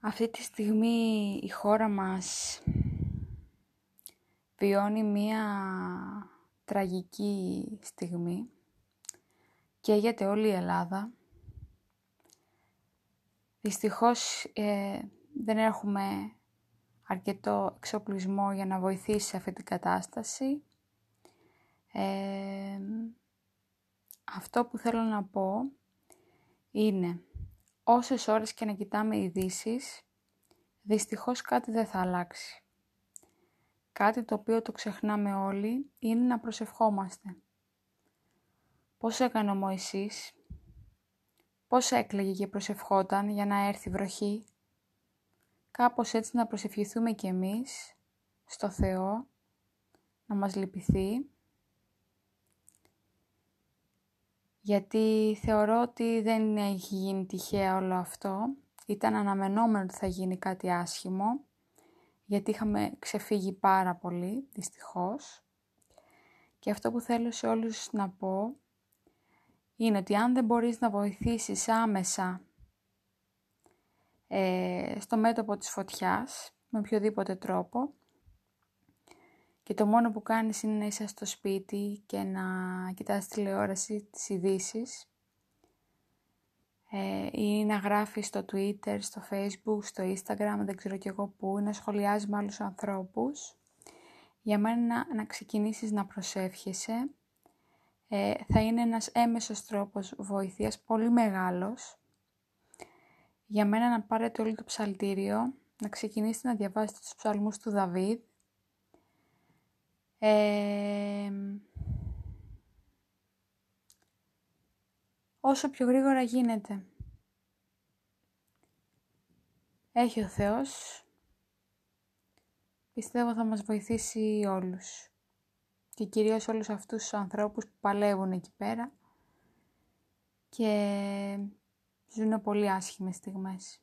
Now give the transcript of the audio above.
Αυτή τη στιγμή η χώρα μας βιώνει μία τραγική στιγμή. Καίγεται όλη η Ελλάδα. Δυστυχώς ε, δεν έχουμε αρκετό εξοπλισμό για να βοηθήσει σε αυτή την κατάσταση. Ε, αυτό που θέλω να πω είναι όσες ώρες και να κοιτάμε ειδήσεις, δυστυχώς κάτι δεν θα αλλάξει. Κάτι το οποίο το ξεχνάμε όλοι είναι να προσευχόμαστε. Πώς έκανε ο Μωυσής, πώς έκλαιγε και προσευχόταν για να έρθει βροχή; Κάπως έτσι να προσευχηθούμε κι εμείς στο Θεό, να μας λυπηθεί γιατί θεωρώ ότι δεν έχει γίνει τυχαία όλο αυτό. Ήταν αναμενόμενο ότι θα γίνει κάτι άσχημο, γιατί είχαμε ξεφύγει πάρα πολύ, δυστυχώς. Και αυτό που θέλω σε όλους να πω είναι ότι αν δεν μπορείς να βοηθήσεις άμεσα ε, στο μέτωπο της φωτιάς, με οποιοδήποτε τρόπο, και το μόνο που κάνεις είναι να είσαι στο σπίτι και να κοιτάς τηλεόραση, τις ειδήσεις ε, ή να γράφεις στο Twitter, στο Facebook, στο Instagram, δεν ξέρω κι εγώ πού, να σχολιάζεις με άλλους ανθρώπους. Για μένα να, να ξεκινήσεις να προσεύχεσαι ε, θα είναι ένας έμεσος τρόπος βοηθείας πολύ μεγάλος. Για μένα να πάρετε όλο το ψαλτήριο, να ξεκινήσετε να διαβάσετε τους ψαλμούς του Δαβίδ, όσο πιο γρήγορα γίνεται. Έχει ο Θεός. Πιστεύω θα μας βοηθήσει όλους. Και κυρίως όλους αυτούς τους ανθρώπους που παλεύουν εκεί πέρα και ζουν πολύ άσχημες στιγμές.